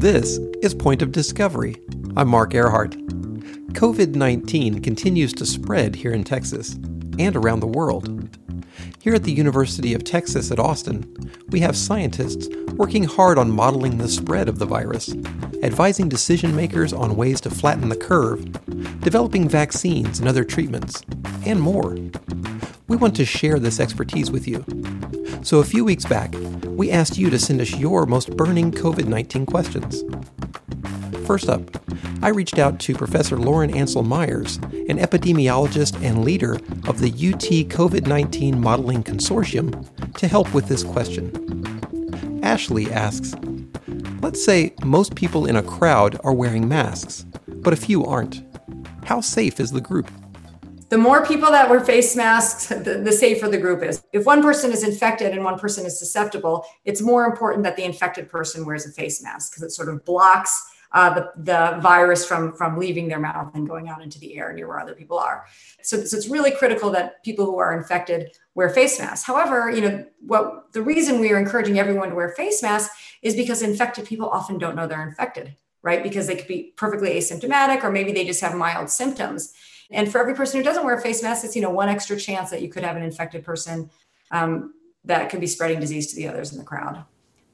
This is Point of Discovery. I'm Marc Airhart. COVID 19 continues to spread here in Texas and around the world. Here at the University of Texas at Austin, we have scientists working hard on modeling the spread of the virus, advising decision makers on ways to flatten the curve, developing vaccines and other treatments, and more. We want to share this expertise with you. So, a few weeks back, we asked you to send us your most burning COVID 19 questions. First up, I reached out to Professor Lauren Ancel Meyers, an epidemiologist and leader of the UT COVID 19 Modeling Consortium, to help with this question. Ashley asks Let's say most people in a crowd are wearing masks, but a few aren't. How safe is the group? The more people that wear face masks, the, the, safer the group is. If one person is infected and one person is susceptible, it's more important that the infected person wears a face mask because it sort of blocks uh, the, the virus from, from leaving their mouth and going out into the air near where other people are. So, so it's really critical that people who are infected wear face masks. However, you know what the reason we are encouraging everyone to wear face masks is because infected people often don't know they're infected, right? Because they could be perfectly asymptomatic or maybe they just have mild symptoms. And for every person who doesn't wear a face mask, it's you know one extra chance that you could have an infected person um, that could be spreading disease to the others in the crowd.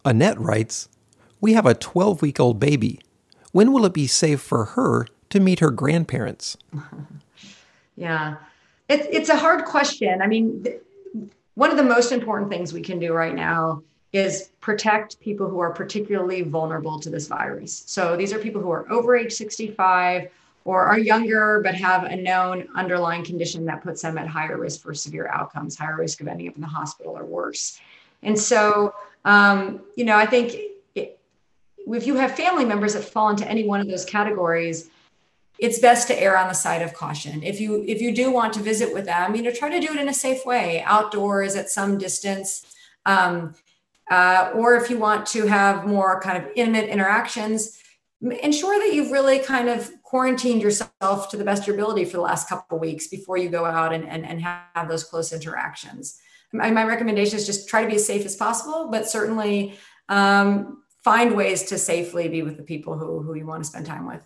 Annette writes, "We have a 12 week old baby. When will it be safe for her to meet her grandparents?" yeah, it's it's a hard question. I mean, th- one of the most important things we can do right now is protect people who are particularly vulnerable to this virus. So these are people who are over age 65 or are younger but have a known underlying condition that puts them at higher risk for severe outcomes, higher risk of ending up in the hospital or worse. And so, um, you know, I think it, if you have family members that fall into any one of those categories, it's best to err on the side of caution. If you if you do want to visit with them, you know, try to do it in a safe way, outdoors at some distance. Um, uh, or if you want to have more kind of intimate interactions, ensure that you've really kind of quarantined yourself to the best of your ability for the last couple of weeks before you go out and, and, and have those close interactions. My, my recommendation is just try to be as safe as possible, but certainly um, find ways to safely be with the people who, who you want to spend time with.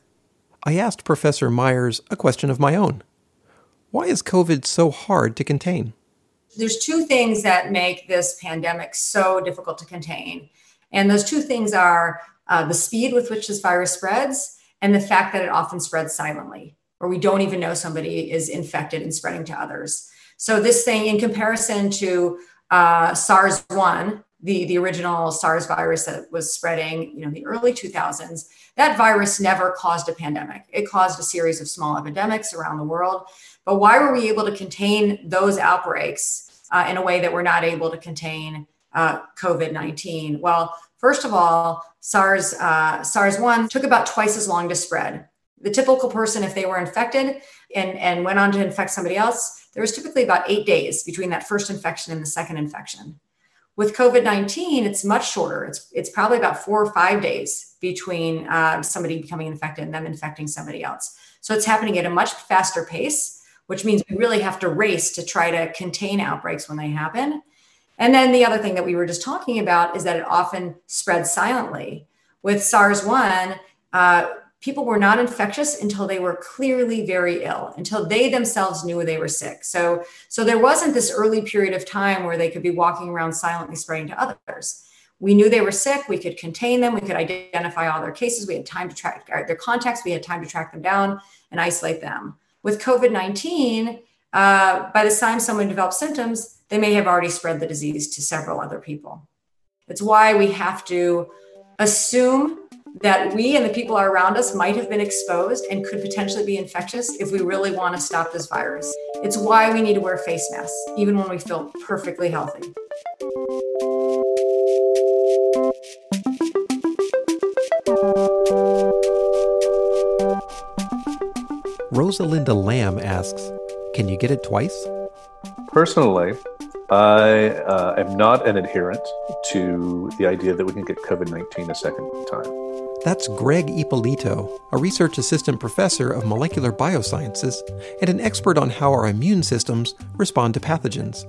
I asked Professor Meyers a question of my own. Why is COVID so hard to contain? There's two things that make this pandemic so difficult to contain. And those two things are uh, the speed with which this virus spreads and the fact that it often spreads silently, or we don't even know somebody is infected and spreading to others. So this thing, in comparison to uh, SARS-1, the, the original SARS virus that was spreading, you know, in the early 2000s, that virus never caused a pandemic. It caused a series of small epidemics around the world. But why were we able to contain those outbreaks uh, in a way that we're not able to contain uh, COVID 19? Well, First of all, SARS uh, SARS one took about twice as long to spread. The typical person, if they were infected and, and went on to infect somebody else, there was typically about eight days between that first infection and the second infection. With COVID 19, it's much shorter. It's, it's probably about four or five days between uh, somebody becoming infected and them infecting somebody else. So it's happening at a much faster pace, which means we really have to race to try to contain outbreaks when they happen. And then the other thing that we were just talking about is that it often spreads silently. With SARS 1, uh, people were not infectious until they were clearly very ill, until they themselves knew they were sick. So, so there wasn't this early period of time where they could be walking around silently spreading to others. We knew they were sick. We could contain them. We could identify all their cases. We had time to track their contacts. We had time to track them down and isolate them. With COVID 19, uh, by the time someone developed symptoms, they may have already spread the disease to several other people. It's why we have to assume that we and the people around us might have been exposed and could potentially be infectious if we really want to stop this virus. It's why we need to wear face masks, even when we feel perfectly healthy. Rosalinda Lamb asks Can you get it twice? Personally, I uh, am not an adherent to the idea that we can get COVID 19 a second time. That's Greg Ippolito, a research assistant professor of molecular biosciences and an expert on how our immune systems respond to pathogens.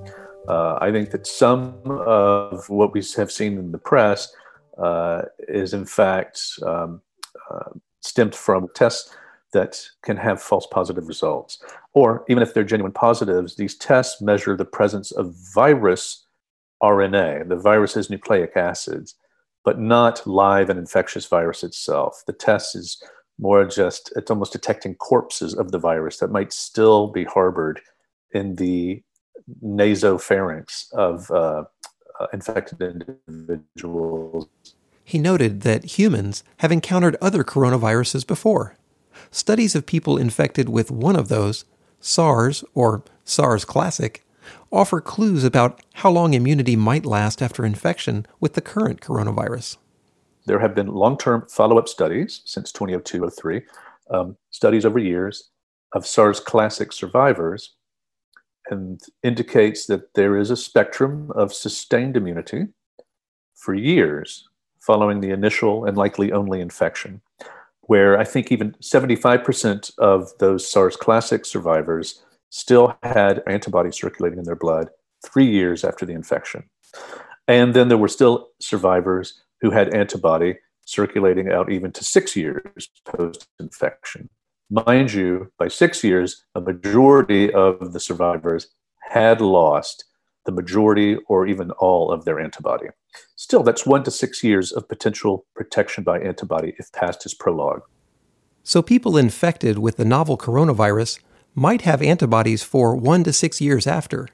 Uh, I think that some of what we have seen in the press uh, is in fact um, uh, stemmed from tests that can have false positive results. Or even if they're genuine positives, these tests measure the presence of virus RNA, the virus's nucleic acids, but not live and infectious virus itself. The test is more just, it's almost detecting corpses of the virus that might still be harbored in the nasopharynx of uh, uh, infected individuals. He noted that humans have encountered other coronaviruses before. Studies of people infected with one of those, SARS or SARS Classic, offer clues about how long immunity might last after infection with the current coronavirus. There have been long term follow up studies since 2002 03, um, studies over years of SARS Classic survivors, and indicates that there is a spectrum of sustained immunity for years following the initial and likely only infection, where I think even 75% of those SARS Classic survivors still had antibodies circulating in their blood three years after the infection. And then there were still survivors who had antibody circulating out even to six years post infection. Mind you, by six years, a majority of the survivors had lost the majority or even all of their antibody. Still, that's one to six years of potential protection by antibody if past is prologue. So, people infected with the novel coronavirus might have antibodies for one to six years after.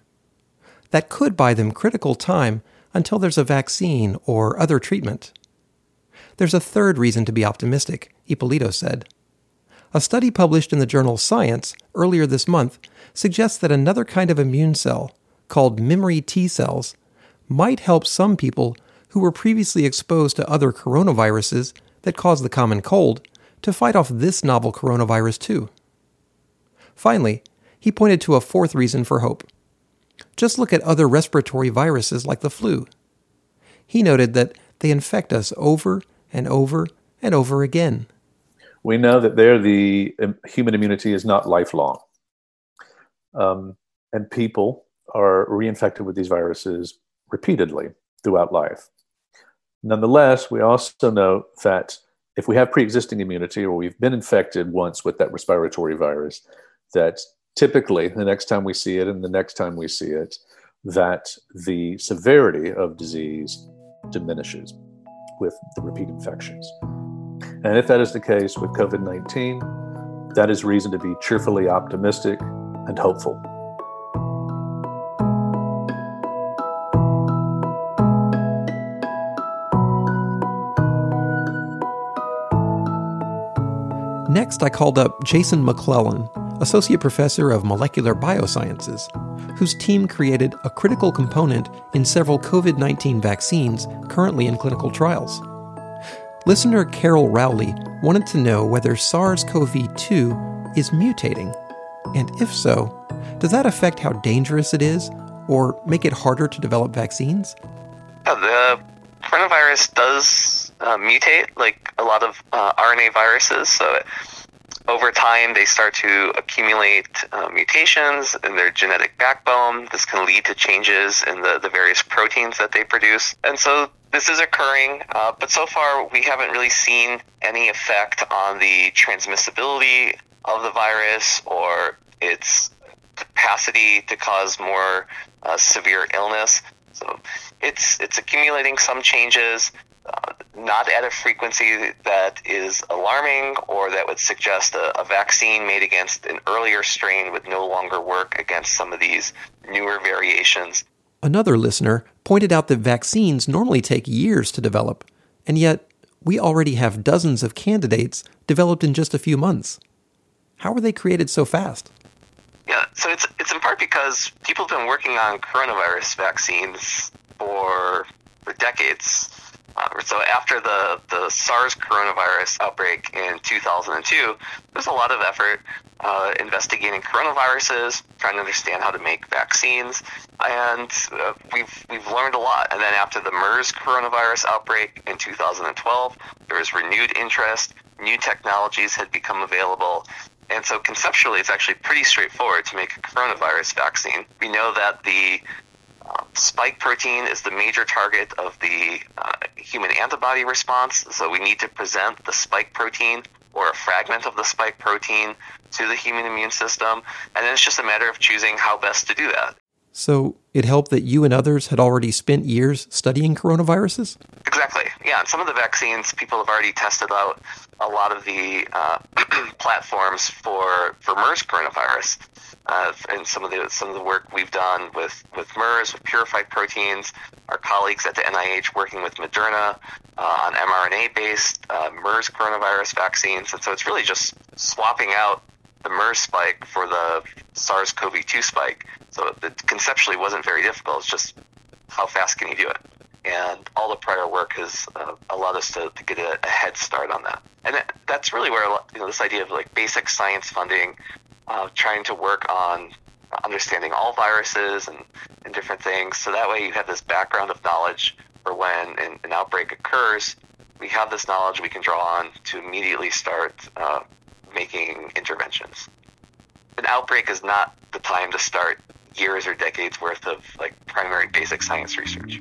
That could buy them critical time until there's a vaccine or other treatment. There's a third reason to be optimistic, Ippolito said. A study published in the journal Science earlier this month suggests that another kind of immune cell, called memory T cells, might help some people who were previously exposed to other coronaviruses that cause the common cold to fight off this novel coronavirus too. Finally, he pointed to a fourth reason for hope. Just look at other respiratory viruses like the flu. He noted that they infect us over and over and over again. We know that there the um, human immunity is not lifelong. Um, and people are reinfected with these viruses repeatedly throughout life. Nonetheless, we also know that if we have pre existing immunity or we've been infected once with that respiratory virus, that typically the next time we see it and the next time we see it, that the severity of disease diminishes with the repeat infections. And if that is the case with COVID 19, that is reason to be cheerfully optimistic and hopeful. Next, I called up Jason McLellan, Associate Professor of Molecular Biosciences, whose team created a critical component in several COVID 19 vaccines currently in clinical trials. Listener Carol Rowley wanted to know whether SARS CoV 2 is mutating, and if so, does that affect how dangerous it is or make it harder to develop vaccines? The coronavirus does uh, mutate like a lot of uh, RNA viruses. So over time, they start to accumulate uh, mutations in their genetic backbone. This can lead to changes in the, the various proteins that they produce. And so this is occurring, uh, but so far we haven't really seen any effect on the transmissibility of the virus or its capacity to cause more uh, severe illness. So it's it's accumulating some changes, uh, not at a frequency that is alarming or that would suggest a, a, vaccine made against an earlier strain would no longer work against some of these newer variations. Another listener pointed out that vaccines normally take years to develop, and yet we already have dozens of candidates developed in just a few months. How were they created so fast? Yeah, so it's it's in part because people have been working on coronavirus vaccines for for decades. Uh, so after the, the SARS coronavirus outbreak in 2002, there's a lot of effort uh, investigating coronaviruses, trying to understand how to make vaccines, and uh, we've we've learned a lot. And then after the MERS coronavirus outbreak in 2012, there was renewed interest. New technologies had become available. And so conceptually, it's actually pretty straightforward to make a coronavirus vaccine. We know that the spike protein is the major target of the uh, human antibody response. So we need to present the spike protein or a fragment of the spike protein to the human immune system. And then it's just a matter of choosing how best to do that. So it helped that you and others had already spent years studying coronaviruses? Yeah. And some of the vaccines, people have already tested out a lot of the uh, platforms for, for MERS coronavirus. Uh, and some of the some of the work we've done with, with MERS, with purified proteins, our colleagues at the NIH working with Moderna uh, on mRNA-based uh, MERS coronavirus vaccines, and so it's really just swapping out the MERS spike for the SARS-CoV-2 spike. So it conceptually wasn't very difficult. It's just how fast can you do it? And all the prior work has uh, allowed us to, to get a, a, head start on that. And that, that's really where you know this idea of like basic science funding uh, trying to work on understanding all viruses and, and different things. So that way you have this background of knowledge for when an, an outbreak occurs. We have this knowledge we can draw on to immediately start uh, making interventions. An outbreak is not the time to start years or decades worth of like primary basic science research.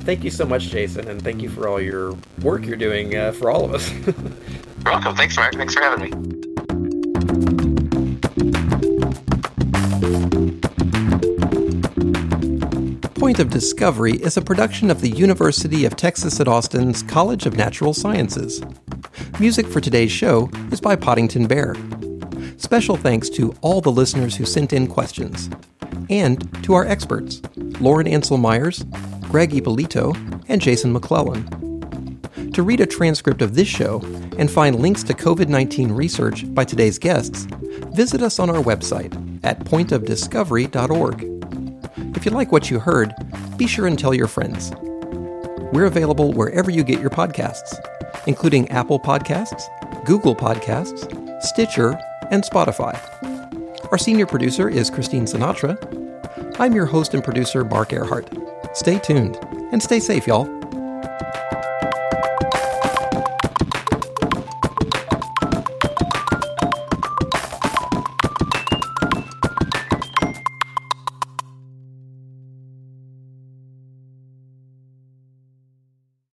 Thank you so much, Jason, and thank you for all your work you're doing uh, for all of us. You're welcome. Thanks, Marc. Thanks for having me. Point of Discovery is a production of the University of Texas at Austin's College of Natural Sciences. Music for today's show is by Poddington Bear. Special thanks to all the listeners who sent in questions, and to our experts, Lauren Ancel Meyers, Greg Ippolito, and Jason McLellan. To read a transcript of this show and find links to COVID 19 research by today's guests, visit us on our website at pointofdiscovery.org. If you like what you heard, be sure and tell your friends. We're available wherever you get your podcasts, including Apple Podcasts, Google Podcasts, Stitcher, and Spotify. Our senior producer is Christine Sinatra. I'm your host and producer, Marc Airhart. Stay tuned and stay safe, y'all.